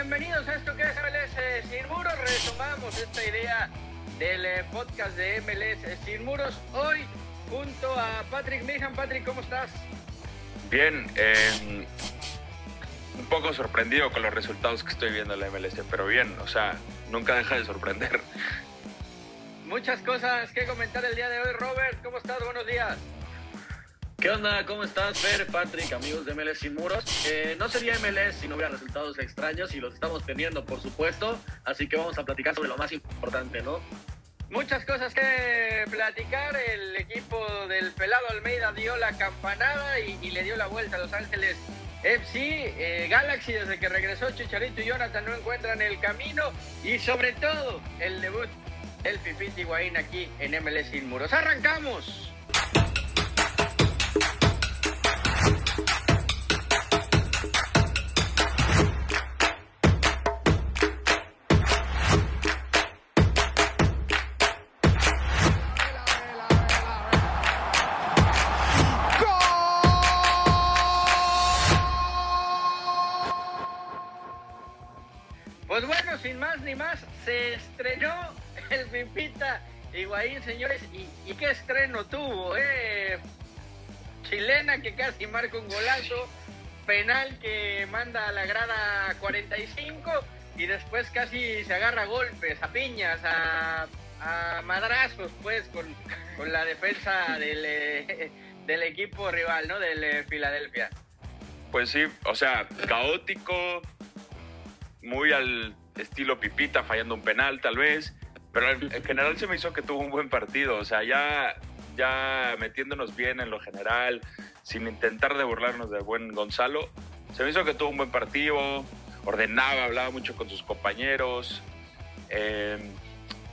bienvenidos a esto que es MLS Sin Muros. Retomamos esta idea del eh, podcast de MLS Sin Muros. Hoy junto a Patrick Meehan. Patrick, ¿cómo estás? Bien, eh, un poco sorprendido con los resultados que estoy viendo en la MLS, pero bien, o sea, nunca deja de sorprender. Muchas cosas que comentar el día de hoy. Robert, ¿cómo estás? Buenos días. ¿Qué onda? ¿Cómo estás, Fer, Patrick, amigos de MLS Sin Muros? Eh, no sería MLS si no hubiera resultados extraños y los estamos teniendo, por supuesto. Así que vamos a platicar sobre lo más importante, ¿no? Muchas cosas que platicar. El equipo del Pelado Almeida dio la campanada y, le dio la vuelta a Los Ángeles FC. Eh, Galaxy, desde que regresó Chicharito y Jonathan, no encuentran el camino. Y sobre todo, el debut del Pipiti Higuaín aquí en MLS Sin Muros. ¡Arrancamos! Señores, y, qué estreno tuvo, eh. Chilena que casi marca un golazo, penal que manda a la grada 45 y después casi se agarra a golpes, a piñas, a, madrazos, pues, con, la defensa del, eh, del equipo rival, ¿no? Del eh, Filadelfia. Pues sí, o sea, caótico, muy al estilo Pipita, fallando un penal tal vez, pero en general se me hizo que tuvo un buen partido, o sea, ya, ya metiéndonos bien en lo general, sin intentar de burlarnos del buen Gonzalo, se me hizo que tuvo un buen partido, ordenaba, hablaba mucho con sus compañeros, em,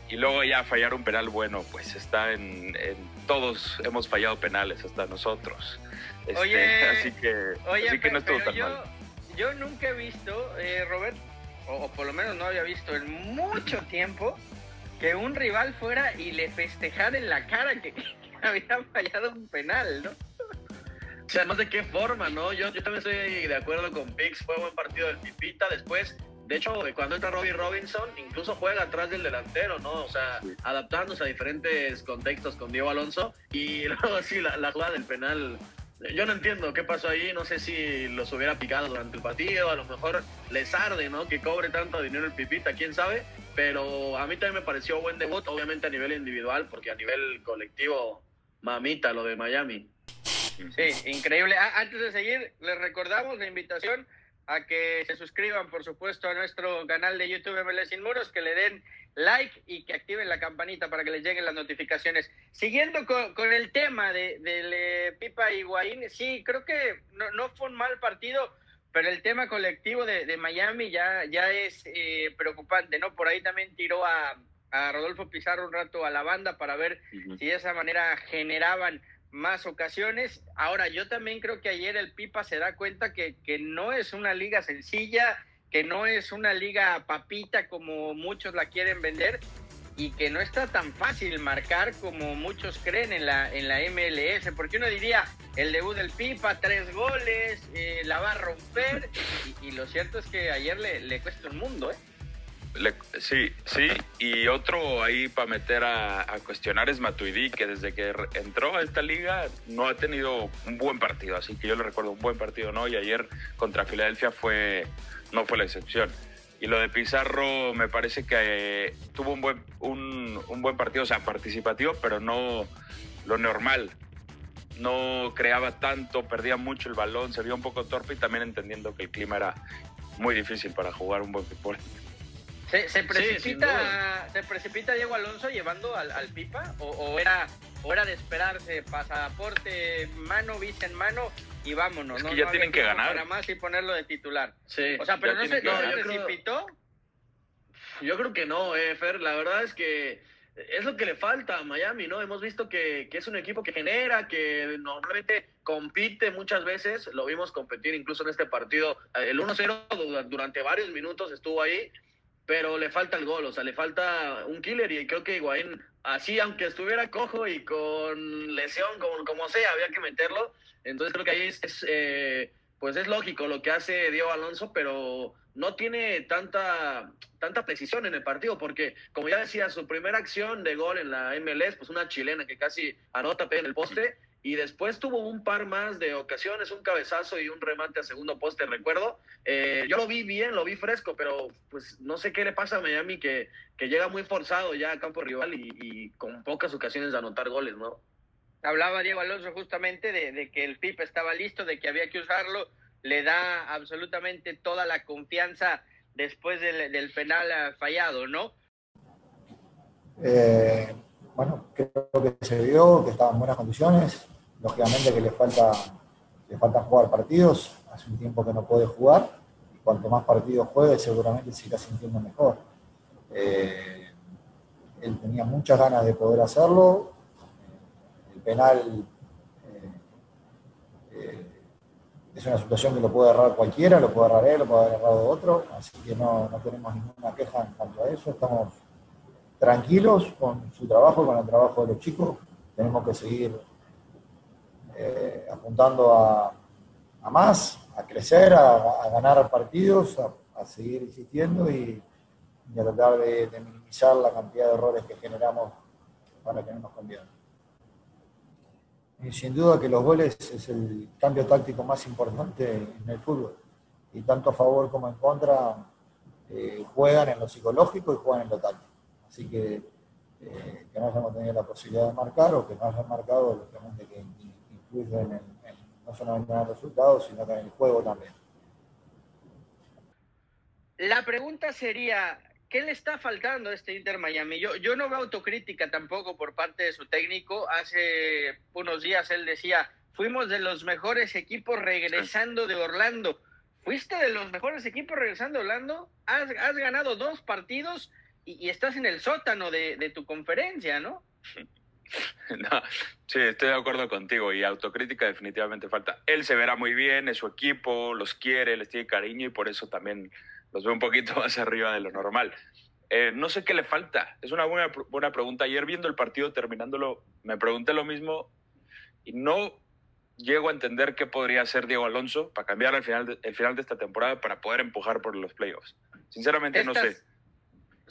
y luego ya fallar un penal bueno, pues está en, todos hemos fallado penales, hasta nosotros. Este, oye, así que, así que no estuvo tan yo, mal. Yo nunca he visto, eh, Robert, o, por lo menos no había visto en mucho tiempo, que un rival fuera y le festejara en la cara que, había fallado un penal, ¿no? O sea, no sé qué forma, ¿no? Yo, yo también estoy de acuerdo con Pix, fue buen partido del Pipita. Después, de hecho, cuando entra Robbie Robinson, incluso juega atrás del delantero, ¿no? O sea, adaptándose a diferentes contextos con Diego Alonso. Y luego sí, la, la jugada del penal yo no entiendo qué pasó ahí, no sé si los hubiera picado durante el partido, a lo mejor les arde, ¿no? Que cobre tanto dinero el Pipita, quién sabe, pero a mí también me pareció buen debut, obviamente a nivel individual, porque a nivel colectivo, mamita lo de Miami. Sí, increíble. Antes de seguir, les recordamos la invitación a que se suscriban, por supuesto, a nuestro canal de YouTube MLS Sin Muros, que le den like y que activen la campanita para que les lleguen las notificaciones. Siguiendo con, el tema de, del eh, Pipa Higuaín, sí, creo que no, no, fue un mal partido, pero el tema colectivo de, Miami ya, ya es eh, preocupante, ¿no? Por ahí también tiró a, a, Rodolfo Pizarro un rato a la banda para ver si de esa manera generaban más ocasiones. Ahora, yo también creo que ayer el Pipa se da cuenta que, que no es una liga sencilla, que no es una liga papita como muchos la quieren vender y que no está tan fácil marcar como muchos creen en la, en la MLS, porque uno diría, el debut del Pipa, tres goles, eh, la va a romper, y, lo cierto es que ayer le, le cuesta un mundo, ¿eh? sí, sí, y otro ahí para meter a, cuestionar es Matuidi, que desde que entró a esta liga no ha tenido un buen partido, así que yo le recuerdo un buen partido, ¿no? Y ayer contra Filadelfia fue, no fue la excepción. Y lo de Pizarro me parece que eh, tuvo un buen, un, un, buen partido, o sea, participativo, pero no lo normal. No creaba tanto, perdía mucho el balón, se vio un poco torpe y también entendiendo que el clima era muy difícil para jugar un buen fútbol. ¿Se, se precipita, ¿Se precipita Diego Alonso llevando al, al Pipa? ¿O, o era, ¿O era de esperarse pasaporte, mano, vista en mano y vámonos? Es que ¿no? ya no tienen que ganar. Para más y ponerlo de titular. Sí. O sea, pero no se, no, se precipitó. Yo creo que no, eh, Fer. La verdad es que es lo que le falta a Miami, ¿no? Hemos visto que, que, es un equipo que genera, que normalmente compite muchas veces, lo vimos competir incluso en este partido, el 1-0 durante varios minutos estuvo ahí, pero le falta el gol, o sea, le falta un killer y creo que Higuaín, así aunque estuviera cojo y con lesión, como, como sea, había que meterlo, entonces creo que ahí es, eh, pues es lógico lo que hace Diego Alonso, pero no tiene tanta, tanta precisión en el partido, porque como ya decía, su primera acción de gol en la MLS, pues una chilena que casi anota en el poste, y después tuvo un par más de ocasiones, un cabezazo y un remate a segundo poste, recuerdo. Eh, yo lo vi bien, lo vi fresco, pero pues no sé qué le pasa a Miami que, que llega muy forzado ya a campo rival y, con pocas ocasiones de anotar goles, ¿no? Hablaba Diego Alonso justamente de, de que el PIP estaba listo, de que había que usarlo, le da absolutamente toda la confianza después del, del penal fallado, ¿no? Eh, bueno, creo que se vio que estaba en buenas condiciones. Lógicamente que le falta, le falta jugar partidos. Hace un tiempo que no puede jugar. Y cuanto más partidos juegue, seguramente se irá sintiendo mejor. Eh, él tenía muchas ganas de poder hacerlo. El penal eh, es una situación que lo puede agarrar cualquiera, lo puede agarrar él, lo puede haber agarrado otro. Así que no, no tenemos ninguna queja en cuanto a eso. Estamos tranquilos con su trabajo, con el trabajo de los chicos. Tenemos que seguir eh, apuntando a, más, a crecer, a, ganar partidos, a, seguir insistiendo y, a tratar de, minimizar la cantidad de errores que generamos para que no nos conviertan. Y sin duda que los goles es el cambio táctico más importante en el fútbol. Y tanto a favor como en contra eh, juegan en lo psicológico y juegan en lo táctico. Así que eh, que no hayamos tenido la posibilidad de marcar o que no hayan marcado, lógicamente que influye en, no solamente en los resultados, sino también en el juego también. La pregunta sería, ¿qué le está faltando a este Inter Miami? Yo, yo no veo autocrítica tampoco por parte de su técnico. Hace unos días él decía, fuimos de los mejores equipos regresando de Orlando. ¿Fuiste de los mejores equipos regresando de Orlando? Has, has ganado dos partidos y, estás en el sótano de, tu conferencia, ¿no? No, sí, estoy de acuerdo contigo y autocrítica definitivamente falta. Él se verá muy bien, es su equipo, los quiere, les tiene cariño y por eso también los ve un poquito más arriba de lo normal. Eh, no sé qué le falta, es una buena, buena pregunta. Ayer viendo el partido, terminándolo, me pregunté lo mismo y no llego a entender qué podría hacer Diego Alonso para cambiar el final de, el final de esta temporada para poder empujar por los playoffs. Sinceramente no sé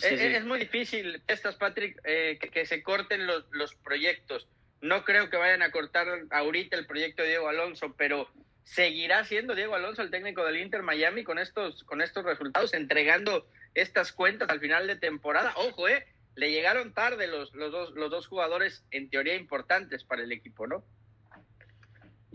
es, muy difícil, estas, Patrick, eh, que, se corten los, los proyectos. No creo que vayan a cortar ahorita el proyecto de Diego Alonso, pero seguirá siendo Diego Alonso el técnico del Inter Miami con estos, con estos resultados, entregando estas cuentas al final de temporada. Ojo, eh, le llegaron tarde los, los, dos, los dos jugadores en teoría importantes para el equipo, ¿no?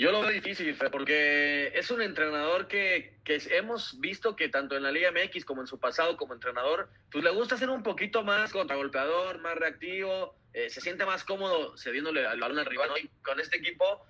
Yo lo veo difícil, porque es un entrenador que, que, hemos visto que tanto en la Liga MX como en su pasado como entrenador, pues le gusta ser un poquito más contragolpeador, más reactivo, eh, se siente más cómodo cediéndole al balón al rival. Y con este equipo,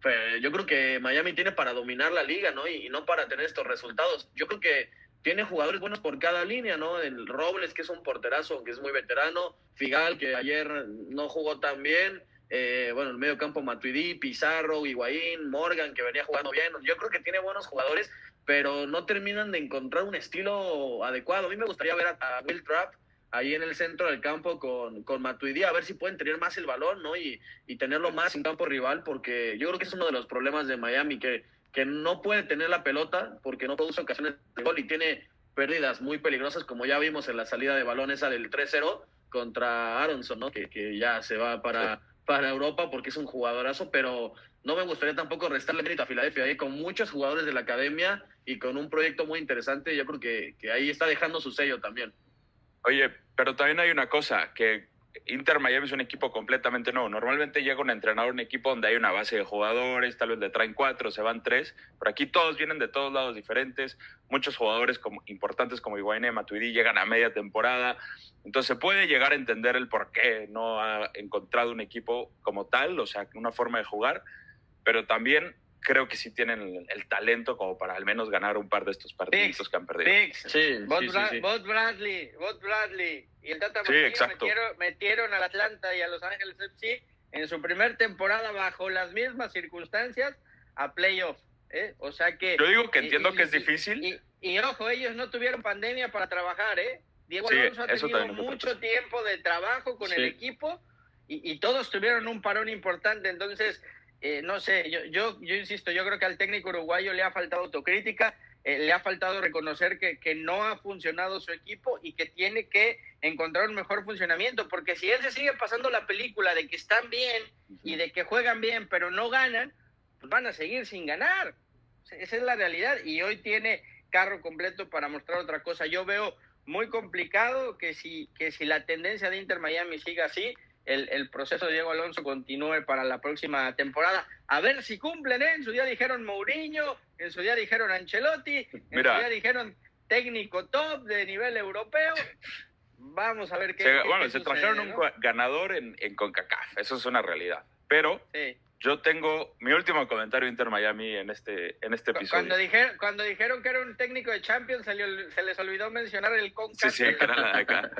pues, yo creo que Miami tiene para dominar la liga, ¿no? Y, y, no para tener estos resultados. Yo creo que tiene jugadores buenos por cada línea, ¿no? El Robles, que es un porterazo, aunque es muy veterano, Figal, que ayer no jugó tan bien. Eh, bueno, el medio campo Matuidi, Pizarro, Higuaín, Morgan, que venía jugando bien. Yo creo que tiene buenos jugadores, pero no terminan de encontrar un estilo adecuado. A mí me gustaría ver a, Will Trapp ahí en el centro del campo con, con Matuidi, a ver si pueden tener más el balón, ¿no? Y, y tenerlo más en campo rival, porque yo creo que es uno de los problemas de Miami, que, que no puede tener la pelota porque no produce ocasiones de gol y tiene pérdidas muy peligrosas, como ya vimos en la salida de balón esa del 3-0 contra Aronson, ¿no? Que, que ya se va para para Europa porque es un jugadorazo, pero no me gustaría tampoco restarle mérito a Filadelfia, ¿eh? con muchos jugadores de la academia y con un proyecto muy interesante, yo creo que, que ahí está dejando su sello también. Oye, pero también hay una cosa, que Inter Miami es un equipo completamente nuevo. Normalmente llega un entrenador un equipo donde hay una base de jugadores, tal vez le traen cuatro, se van tres, pero aquí todos vienen de todos lados diferentes. Muchos jugadores como, importantes como Iguain Matuidi llegan a media temporada. Entonces se puede llegar a entender el por qué no ha encontrado un equipo como tal, o sea, una forma de jugar, pero también creo que sí tienen el, talento como para al menos ganar un par de estos partidos que han perdido. Sí, Bot, Bradley, Bot Bradley y el Tata metieron, metieron, al Atlanta y a Los Ángeles FC en su primer temporada bajo las mismas circunstancias a playoff. ¿eh? O sea que... Yo digo que entiendo que es difícil. Y, ojo, ellos no tuvieron pandemia para trabajar, ¿eh? Diego Alonso ha tenido mucho tiempo de trabajo con el equipo y, y todos tuvieron un parón importante. Entonces, eh, no sé, yo, yo, yo insisto, yo creo que al técnico uruguayo le ha faltado autocrítica, eh, le ha faltado reconocer que, que no ha funcionado su equipo y que tiene que encontrar un mejor funcionamiento, porque si él se sigue pasando la película de que están bien y de que juegan bien, pero no ganan, pues van a seguir sin ganar. Esa es la realidad y hoy tiene carro completo para mostrar otra cosa. Yo veo muy complicado que si, que si la tendencia de Inter Miami siga así, el, el, proceso de Diego Alonso continúe para la próxima temporada. A ver si cumplen, ¿eh? En su día dijeron Mourinho, en su día dijeron Ancelotti, en Mira. su día dijeron técnico top de nivel europeo. Vamos a ver qué. Se, qué- bueno, qué se sucede, trajeron un ganador en, en CONCACAF, eso es una realidad. Pero Sí. Yo tengo mi último comentario Inter Miami en este, en este episodio. Cuando dijeron, cuando dijeron que era un técnico de Champions, se, le- se les olvidó mencionar el Sí, CONCACAF. sí, que era la de acá.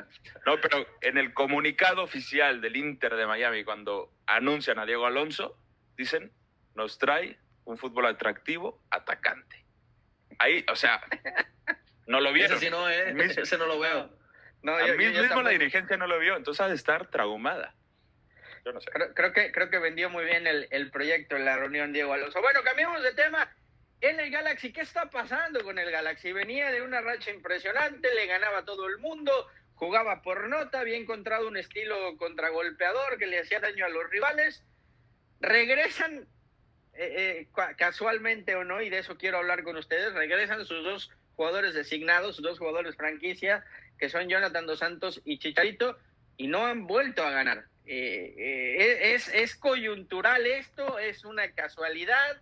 No, pero en el comunicado oficial del Inter de Miami, cuando anuncian a Diego Alonso, dicen, nos trae un fútbol atractivo, atacante. Ahí, o sea, no lo vieron. Ese sí no, ¿eh? Mis- Ese no lo veo. No, a yo- yo- mí yo mismo la dirigencia no lo vio, entonces ha de estar traumada. Yo no sé. Creo, que, creo que vendió muy bien el, el proyecto en la reunión Diego Alonso. Bueno, cambiamos de tema. En el Galaxy, ¿qué está pasando con el Galaxy? Venía de una racha impresionante, le ganaba a todo el mundo, jugaba por nota, había encontrado un estilo contragolpeador que le hacía daño a los rivales. Regresan, eh, eh, casualmente o no, y de eso quiero hablar con ustedes, regresan sus dos jugadores designados, sus dos jugadores franquicia, que son Jonathan Dos Santos y Chicharito, y no han vuelto a ganar. Eh, eh, es, es coyuntural esto, es una casualidad,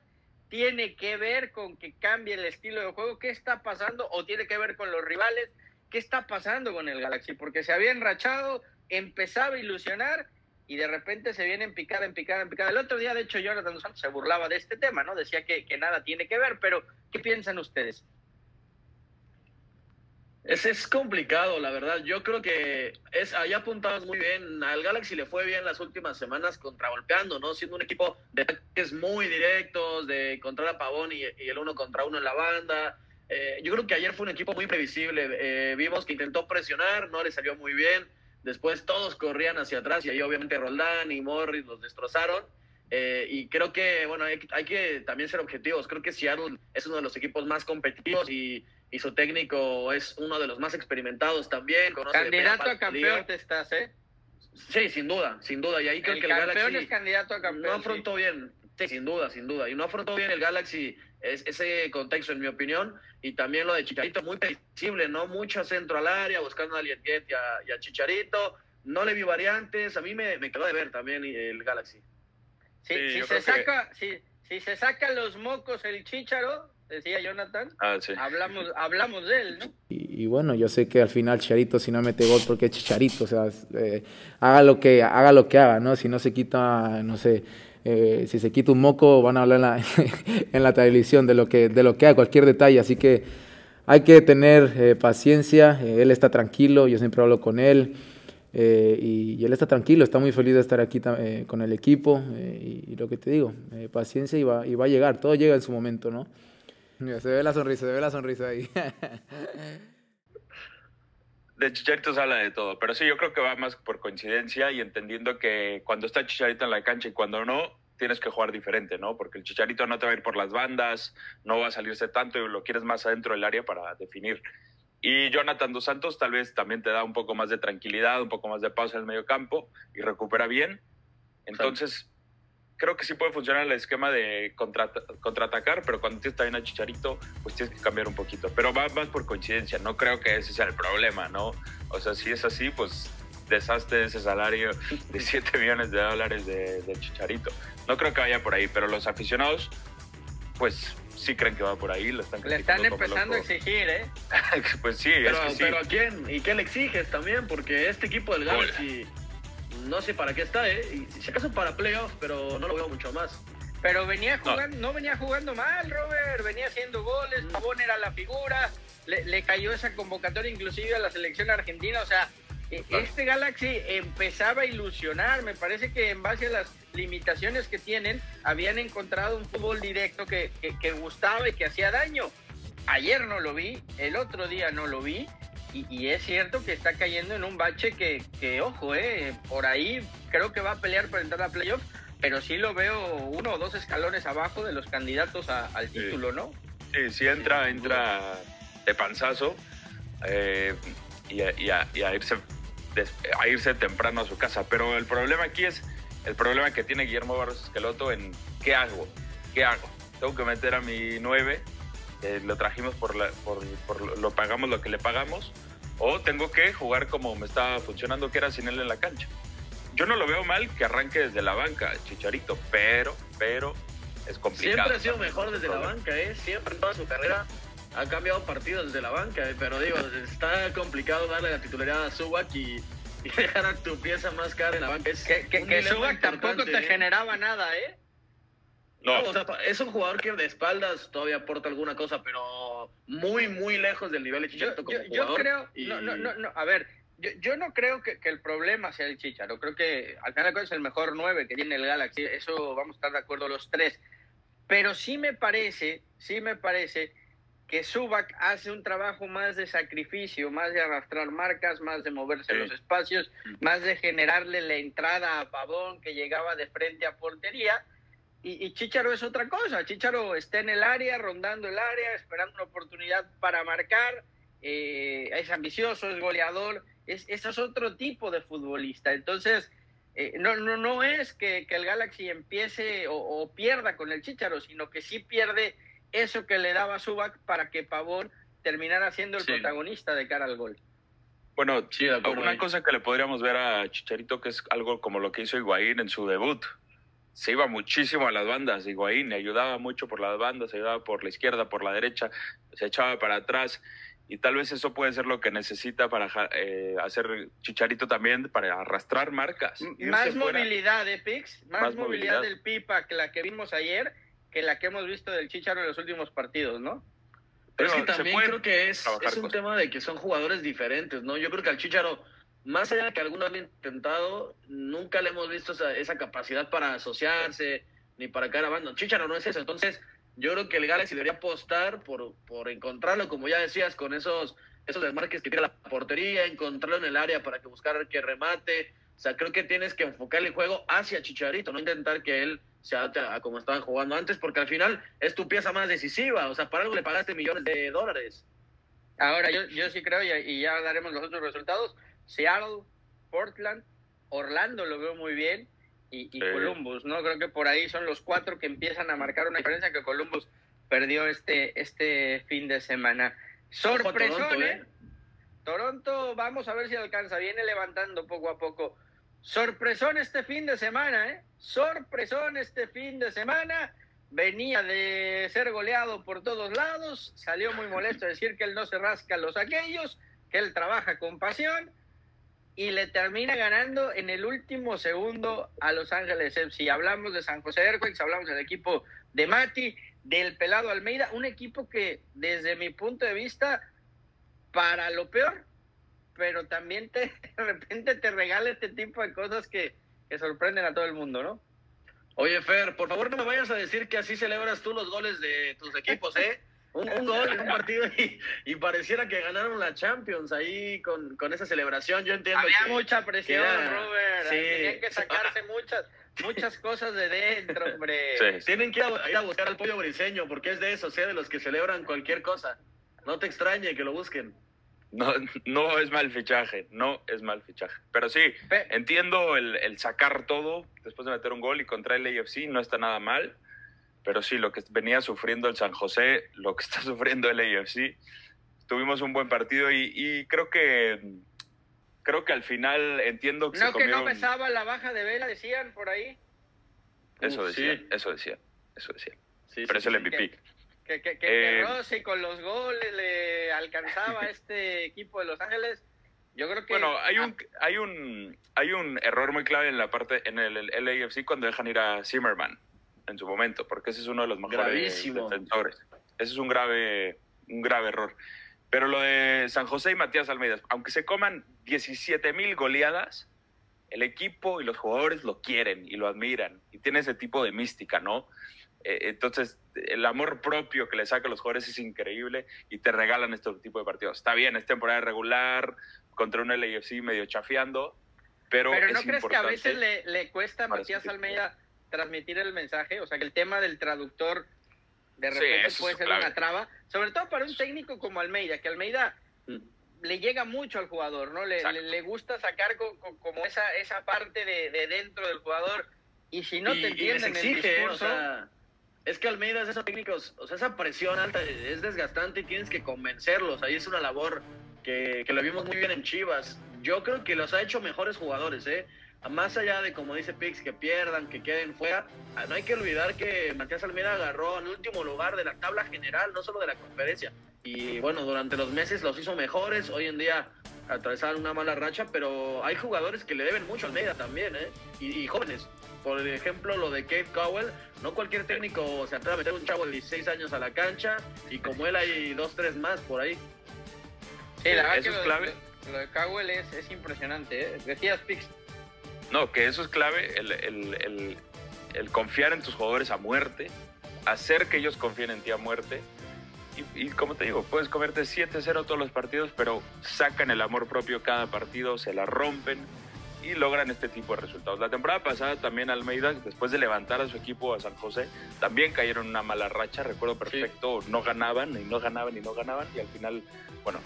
tiene que ver con que cambie el estilo de juego, qué está pasando, o tiene que ver con los rivales, qué está pasando con el Galaxy, porque se había enrachado, empezaba a ilusionar y de repente se viene en picada, en picada, en picada. El otro día, de hecho, Jonathan Santos se burlaba de este tema, ¿no? Decía que nada tiene que ver, pero ¿qué piensan ustedes? Es, es complicado, la verdad. Yo creo que es ahí apuntabas muy bien. Al Galaxy le fue bien las últimas semanas contragolpeando, ¿no? Siendo un equipo de ataques muy directos, de encontrar a Pavón y, el uno contra uno en la banda. Eh, yo creo que ayer fue un equipo muy previsible. Eh, vimos que intentó presionar, no le salió muy bien. Después todos corrían hacia atrás y ahí obviamente Roldán y Morris los destrozaron. Eh, y creo que, bueno, hay, hay que también ser objetivos. Creo que Seattle es uno de los equipos más competitivos y, y su técnico es uno de los más experimentados también. Candidato a campeón te estás, ¿eh? Sí, sin duda, sin duda. Y ahí creo el que el campeón Galaxy es candidato a campeón. no sí. afrontó bien. Sí, sin duda, sin duda. Y no afrontó bien el Galaxy es, ese contexto, en mi opinión. Y también lo de Chicharito, muy previsible, ¿no? Mucho centro al área, buscando a Lietget y a, y a Chicharito. No le vi variantes. A mí me, me quedó de ver también el Galaxy. Si, Sí, si yo se que- saca, si, si se saca los mocos el chícharo, decía Jonathan, Ah, sí. hablamos, hablamos de él, ¿no? Y, y bueno, yo sé que al final Chicharito si no mete gol porque es Chicharito, o sea, eh, haga lo que haga lo que haga, ¿no? Si no se quita, no sé, eh, si se quita un moco van a hablar en la, en la televisión de lo que de lo que haga, cualquier detalle, así que hay que tener eh, paciencia, eh, él está tranquilo, yo siempre hablo con él. eh, y, y él está tranquilo, está muy feliz de estar aquí eh, con el equipo eh, y, y lo que te digo, eh, paciencia y va, y va a llegar, todo llega en su momento, ¿no? Mira, se ve la sonrisa, se ve la sonrisa ahí. De Chicharito se habla de todo, pero sí, yo creo que va más por coincidencia y entendiendo que cuando está Chicharito en la cancha y cuando no, tienes que jugar diferente, ¿no? Porque el Chicharito no te va a ir por las bandas, no va a salirse tanto y lo quieres más adentro del área para definir. Y Jonathan Dos Santos tal vez también te da un poco más de tranquilidad, un poco más de pausa en el medio campo y recupera bien. Entonces, creo que sí puede funcionar el esquema de contra- contraatacar, pero cuando tienes también a Chicharito, pues tienes que cambiar un poquito. Pero va más por coincidencia, no creo que ese sea el problema, ¿no? O sea, si es así, pues deshazte ese salario de 7 millones de dólares de, de Chicharito. No creo que vaya por ahí, pero los aficionados, pues sí creen que va por ahí, lo están Le están empezando a exigir, ¿eh? pues sí, Pero, es que sí. pero ¿a quién? ¿Y qué le exiges también? Porque este equipo del Galaxy no sé para qué está, ¿eh? Y si acaso para playoffs, pero no lo veo mucho más. Pero venía jugando, no. venía jugando mal, Robert, venía haciendo goles, Pavón era la figura, le, le cayó esa convocatoria inclusive a la selección argentina, o sea, e- Claro. este Galaxy empezaba a ilusionar, me parece que en base a las limitaciones que tienen, habían encontrado un fútbol directo que, que- que gustaba y que hacía daño. Ayer no lo vi, el otro día no lo vi, y, y es cierto que está cayendo en un bache que, que, ojo, eh, por ahí creo que va a pelear para entrar a playoff, pero sí lo veo uno o dos escalones abajo de los candidatos al título, ¿no? Sí, sí entra, entra de panzazo eh, y, a, irse, a irse temprano a su casa. Pero el problema aquí es el problema que tiene Guillermo Barros Esqueloto en qué hago, qué hago. Tengo que meter a mi 9, lo trajimos por, por, lo pagamos lo que le pagamos, o tengo que jugar como me estaba funcionando, que era sin él en la cancha. Yo no lo veo mal que arranque desde la banca, Chicharito, pero, pero es complicado. Siempre ha sido mejor desde la banca, ¿eh? Siempre en toda su carrera ha cambiado partidos desde la banca, ¿eh? pero digo, está complicado darle la titularidad a Subak y, dejar a tu pieza más cara en la banca. Es que que, Subak tampoco te ¿eh? generaba nada, ¿eh? No. o sea, es un jugador que de espaldas todavía aporta alguna cosa, pero muy, muy lejos del nivel de Chicharito como yo, creo, no, no, no, a ver, yo, no creo que, el problema sea el Chicharo. Creo que al final es el mejor 9 que tiene el Galaxy. Eso vamos a estar de acuerdo los tres. Pero sí me parece, sí me parece que Subac hace un trabajo más de sacrificio, más de arrastrar marcas, más de moverse en los espacios, más de generarle la entrada a Pavón que llegaba de frente a portería. Y, y Chicharo es otra cosa. Chicharo está en el área, rondando el área, esperando una oportunidad para marcar. Eh, es ambicioso, es goleador es, eso es otro tipo de futbolista. Entonces, eh, no, no, no es que, el Galaxy empiece o, pierda con el Chicharo, sino que sí pierde eso que le daba Subac para que Pavón terminara siendo el protagonista de cara al gol. Bueno, sí, una cosa que le podríamos ver a Chicharito, que es algo como lo que hizo Higuaín en su debut. Se iba muchísimo a las bandas, Higuaín, le ayudaba mucho por las bandas, se ayudaba por la izquierda, por la derecha, se echaba para atrás y tal vez eso puede ser lo que necesita para eh, hacer Chicharito también, para arrastrar marcas. Más movilidad de Pix, más, movilidad. del Pipa que la que vimos ayer, que la que hemos visto del Chicharo en los últimos partidos, ¿no? Pero es que también creo que es, es un tema de que son jugadores diferentes, ¿no? Yo creo que al Chicharo, más allá de que algunos han intentado, nunca le hemos visto esa, esa capacidad para asociarse, ni para caer a bando. Chicharo no es eso, entonces yo creo que el Galaxy debería apostar por, por encontrarlo, como ya decías, con esos, esos desmarques que tiene la portería, encontrarlo en el área para que buscar que remate. O sea, creo que tienes que enfocar el juego hacia Chicharito, no intentar que él se adapte a como estaban jugando antes, porque al final es tu pieza más decisiva. O sea, para algo le pagaste millones de dólares. Ahora, yo, yo sí creo, y, ya daremos los otros resultados. Seattle, Portland, Orlando lo veo muy bien y, Columbus, ¿no? Creo que por ahí son los cuatro que empiezan a marcar una diferencia que Columbus perdió este, este fin de semana. Sorpresón, Toronto, ¿eh? ¿eh? Toronto, vamos a ver si alcanza, viene levantando poco a poco. Sorpresón este fin de semana, ¿eh? Sorpresón este fin de semana. Venía de ser goleado por todos lados, salió muy molesto decir que él no se rasca los aquellos, que él trabaja con pasión y le termina ganando en el último segundo a Los Ángeles FC. Hablamos de San José Earthquakes, hablamos del equipo de Mati, del Pelado Almeida, un equipo que desde mi punto de vista, para lo peor, pero también te, de repente te regala este tipo de cosas que, que sorprenden a todo el mundo, ¿no? Oye, Fer, por favor no me vayas a decir que así celebras tú los goles de tus equipos, ¿eh? Un, gol en un partido y, pareciera que ganaron la Champions ahí con, con esa celebración. Yo entiendo. Había mucha presión, Robert. Sí. Tenían que sacarse muchas, muchas cosas de dentro, hombre. Tienen que ir a, buscar al pollo briseño porque es de eso, sea de los que celebran cualquier cosa. No te extrañe que lo busquen. No, no es mal fichaje, no es mal fichaje. Pero sí, entiendo el, el sacar todo después de meter un gol y contra el AFC, no está nada mal pero sí, lo que venía sufriendo el San José, lo que está sufriendo el AFC, tuvimos un buen partido y, creo que creo que al final entiendo que no que no pesaba la baja de vela decían por ahí. Eso decía eso decía eso decía pero es el MVP que, que, que, eh, Rossi con los goles le alcanzaba a este equipo de Los Ángeles. Yo creo que bueno hay un hay un hay un error muy clave en la parte en el, el LAFC cuando dejan ir a Zimmerman en su momento, porque ese es uno de los mejores defensores. Ese es un grave, un grave error. Pero lo de San José y Matías Almeida, aunque se coman 17 mil goleadas, el equipo y los jugadores lo quieren y lo admiran y tiene ese tipo de mística, ¿no? Eh, entonces, el amor propio que le saca a los jugadores es increíble y te regalan este tipo de partidos. Está bien, es temporada regular contra un LAFC medio chafeando, pero. Pero ¿no crees que a veces le, le cuesta a Matías Almeida transmitir el mensaje, o sea, que el tema del traductor de repente puede ser una traba, sobre todo para un técnico como Almeida, que Almeida mm. le llega mucho al jugador, ¿no? Le, le, gusta sacar como esa, esa parte de, dentro del jugador y si no te entienden el discurso... es que Almeida es esos técnicos, o sea, esa presión alta es desgastante y tienes que convencerlos. Ahí es una labor que, que lo vimos muy bien en Chivas. Yo creo que los ha hecho mejores jugadores, ¿eh? Más allá de, como dice Pix, que pierdan, que queden fuera, ah, no hay que olvidar que Matías Almeida agarró el último lugar de la tabla general, no solo de la conferencia. Y bueno, durante los meses los hizo mejores, hoy en día atravesaron una mala racha, pero hay jugadores que le deben mucho a Almeida también, ¿eh? Y, jóvenes. Por ejemplo, lo de Kate Cowell, no cualquier técnico se atreve a meter un chavo de 16 años a la cancha, y como él hay dos, tres más por ahí. Sí, la verdad es clave. Lo de Cowell es, es impresionante, ¿eh? Decías, Pix, no, que eso es clave, el, confiar en tus jugadores a muerte, hacer que ellos confíen en ti a muerte. Y, como te digo, puedes comerte 7-0 todos los partidos, pero sacan el amor propio cada partido, se la rompen y logran este tipo de resultados. La temporada pasada también Almeida, después de levantar a su equipo a San José, también cayeron en una mala racha, recuerdo perfecto, no ganaban y no ganaban y no ganaban y al final, bueno,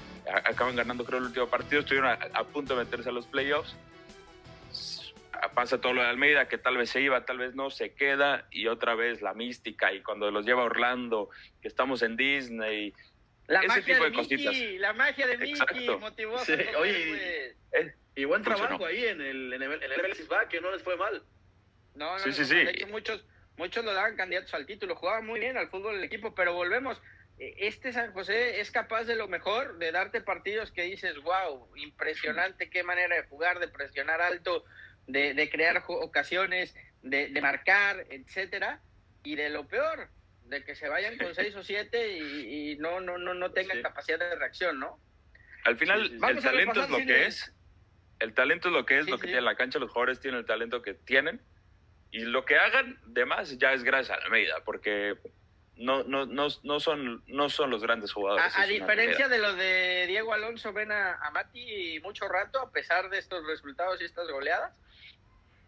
acaban ganando creo el último partido, estuvieron a punto de meterse a los playoffs pasa todo lo de Almeida, que tal vez se iba, tal vez no, se queda y otra vez la mística y cuando los lleva a Orlando, que estamos en Disney, la ese tipo de, cositas. La magia de Mickey motivó a oye, eh, y, buen trabajo ahí en el, en el, que no les fue mal. No, no, sí, sí, sí. De hecho, muchos, muchos lo daban candidatos al título, jugaba muy bien al fútbol el equipo, pero volvemos. E, este San José es capaz de lo mejor, de darte partidos que dices, wow, impresionante, qué manera de jugar, de presionar alto, de, crear ocasiones, de, marcar, etcétera, y de lo peor, de que se vayan con seis o siete y, no, no, no, no tengan capacidad de reacción, ¿no? Al final, el talento es lo que es. El talento es lo que es, lo que tiene la cancha. Los jugadores tienen el talento que tienen. Y lo que hagan de más ya es gracias a Almeida, porque no, no, no, no, son, no son los grandes jugadores. A, diferencia de lo de Diego Alonso, ven a, a Mati mucho rato, a pesar de estos resultados y estas goleadas.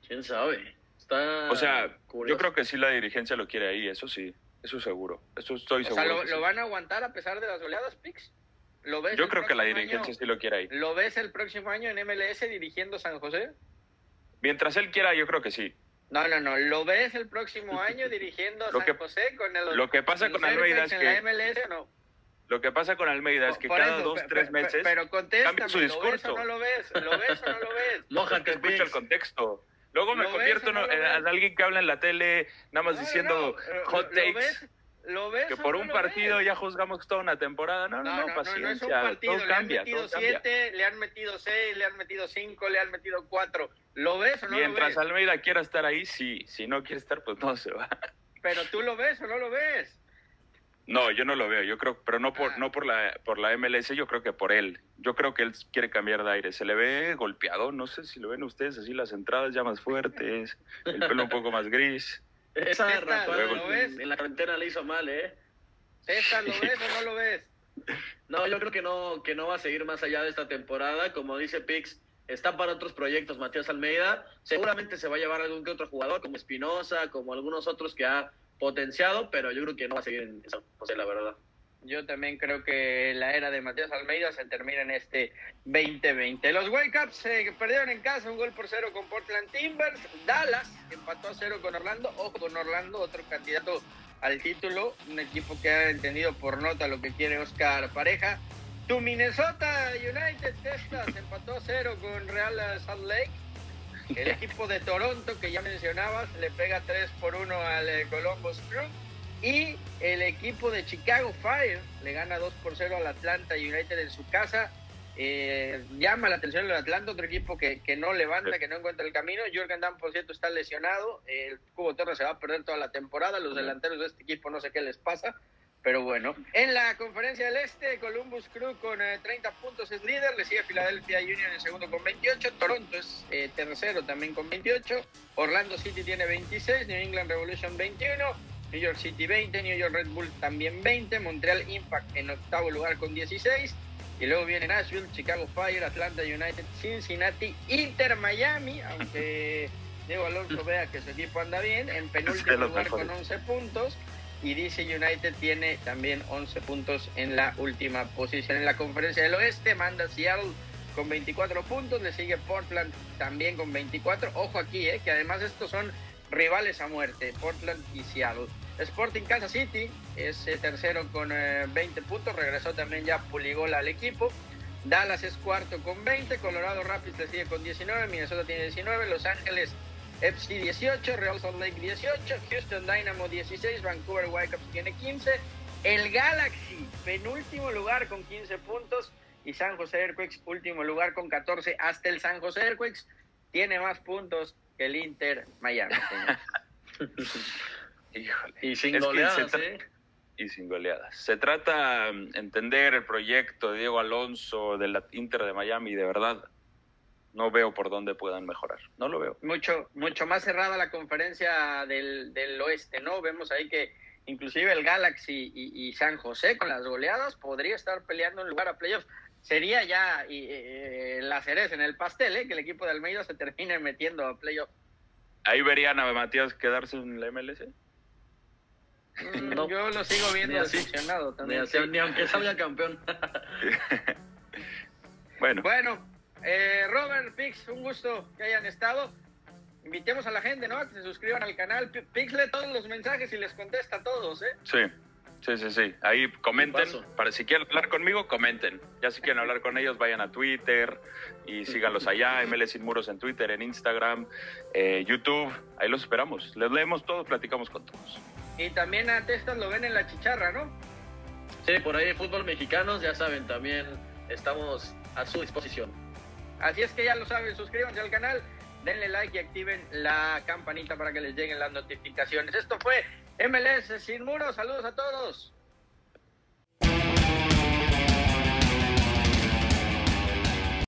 ¿Quién sabe? Está o sea, yo creo que sí la dirigencia lo quiere ahí, eso sí, eso seguro, eso estoy seguro. O sea, ¿lo, van a aguantar a pesar de las oleadas, Pix? ¿Lo ves yo creo que la dirigencia sí lo quiere ahí. ¿Lo ves el próximo año en MLS dirigiendo San José? Mientras él quiera, yo creo que sí. No, no, no. ¿Lo ves el próximo año dirigiendo a San José con el Lo que pasa con Almeida es que MLS, no? Lo que pasa con Almeida es que cada dos, tres meses pero, cambia su discurso. ¿Lo ves o no lo ves? ¿Lo ves o no lo ves? Que escucha el contexto. Luego me convierto en, alguien que habla en la tele, nada más diciendo hot takes. ¿Lo ves que por un partido ya juzgamos toda una temporada. No, no, no, paciencia. No todo le cambia, han metido siete, le han metido seis, le han metido cinco, le han metido cuatro. ¿Lo ves o no Mientras lo ves? Almeida quiera estar ahí, sí. Si no quiere estar, pues no se va. Pero tú lo ves o no lo ves. No, yo no lo veo, yo creo, pero no por, ah. no por la, por la MLS, yo creo que por él. Yo creo que él quiere cambiar de aire. Se le ve golpeado, no sé si lo ven ustedes así, las entradas ya más fuertes, el pelo un poco más gris. Esa ¿lo ves? en la cuarentena le hizo mal, ¿eh? César, ¿lo ves o no lo ves? No, yo creo que no, que no va a seguir más allá de esta temporada. Como dice Pix, está para otros proyectos Matías Almeida. Seguramente se va a llevar algún que otro jugador, como Espinosa, como algunos otros que ha potenciado, pero yo creo que no va a seguir en San José, la verdad. Yo también creo que la era de Matías Almeida se termina en este 2020. Los Whitecaps se perdieron en casa un gol por cero con Portland Timbers. Dallas empató a cero con Orlando. Ojo con Orlando, otro candidato al título. Un equipo que ha entendido por nota lo que quiere Oscar Pareja. Tu Minnesota United Testas empató a cero con Real Salt Lake. El equipo de Toronto, que ya mencionabas, le pega 3 por 1 al eh, Columbus Crew. Y el equipo de Chicago Fire le gana 2 por 0 al Atlanta United en su casa. Eh, llama la atención el Atlanta, otro equipo que, que, no levanta, que no encuentra el camino. Jorgen Dan, por cierto, está lesionado. El Cubo Torres se va a perder toda la temporada. Los delanteros de este equipo no sé qué les pasa. Pero bueno, en la conferencia del Este, Columbus Crew con 30 eh, puntos es líder, le sigue Philadelphia Union en segundo con 28, Toronto es eh, tercero también con 28, Orlando City tiene 26, New England Revolution 21, New York City 20, New York Red Bull también 20, Montreal Impact en octavo lugar con 16, y luego viene Nashville, Chicago Fire, Atlanta United, Cincinnati, Inter Miami, aunque Diego Alonso vea que su equipo anda bien, en penúltimo lugar con 11 puntos y DC United tiene también 11 puntos en la última posición en la conferencia del oeste, manda Seattle con 24 puntos, le sigue Portland también con 24, ojo aquí, eh, que además estos son rivales a muerte, Portland y Seattle. Sporting Kansas City es eh, tercero con 20 eh, puntos, regresó también ya Puligola al equipo. Dallas es cuarto con 20, Colorado Rapids le sigue con 19, Minnesota tiene 19, Los Ángeles FC 18, Real Salt Lake 18, Houston Dynamo 16, Vancouver Whitecaps tiene 15, el Galaxy penúltimo lugar con 15 puntos y San José Earthquakes último lugar con 14. Hasta el San José Earthquakes tiene más puntos que el Inter Miami. Y sin goleadas, ¿eh? Y sin goleadas. Se trata de entender el proyecto de Diego Alonso del Inter de Miami, de verdad. No veo por dónde puedan mejorar. No lo veo. Mucho, mucho más cerrada la conferencia del, oeste, ¿no? Vemos ahí que inclusive el Galaxy y, San José con las goleadas podría estar peleando en lugar a playoffs. Sería ya eh, la cereza en el pastel, ¿eh? que el equipo de Almeida se termine metiendo a playoffs. ¿Ahí verían a Matías quedarse en la MLS? Mm, yo lo sigo viendo decepcionado también. Ni, aunque salga campeón. bueno. Bueno, eh, Robert, Pix, un gusto que hayan estado. Invitemos a la gente, ¿no? A que se suscriban al canal. Pix lee todos los mensajes y les contesta a todos, ¿eh? Sí. Sí, sí, sí. Ahí comenten. Para si quieren hablar conmigo, comenten. Ya si quieren hablar con ellos, vayan a Twitter y síganlos allá. ML Sin Muros en Twitter, en Instagram, eh, YouTube. Ahí los esperamos. Les leemos todos, platicamos con todos. Y también a Testas lo ven en la chicharra, ¿no? Sí, por ahí fútbol mexicanos, ya saben, también estamos a su disposición. Así es que ya lo saben, suscríbanse al canal, denle like y activen la campanita para que les lleguen las notificaciones. Esto fue MLS Sin Muros, saludos a todos.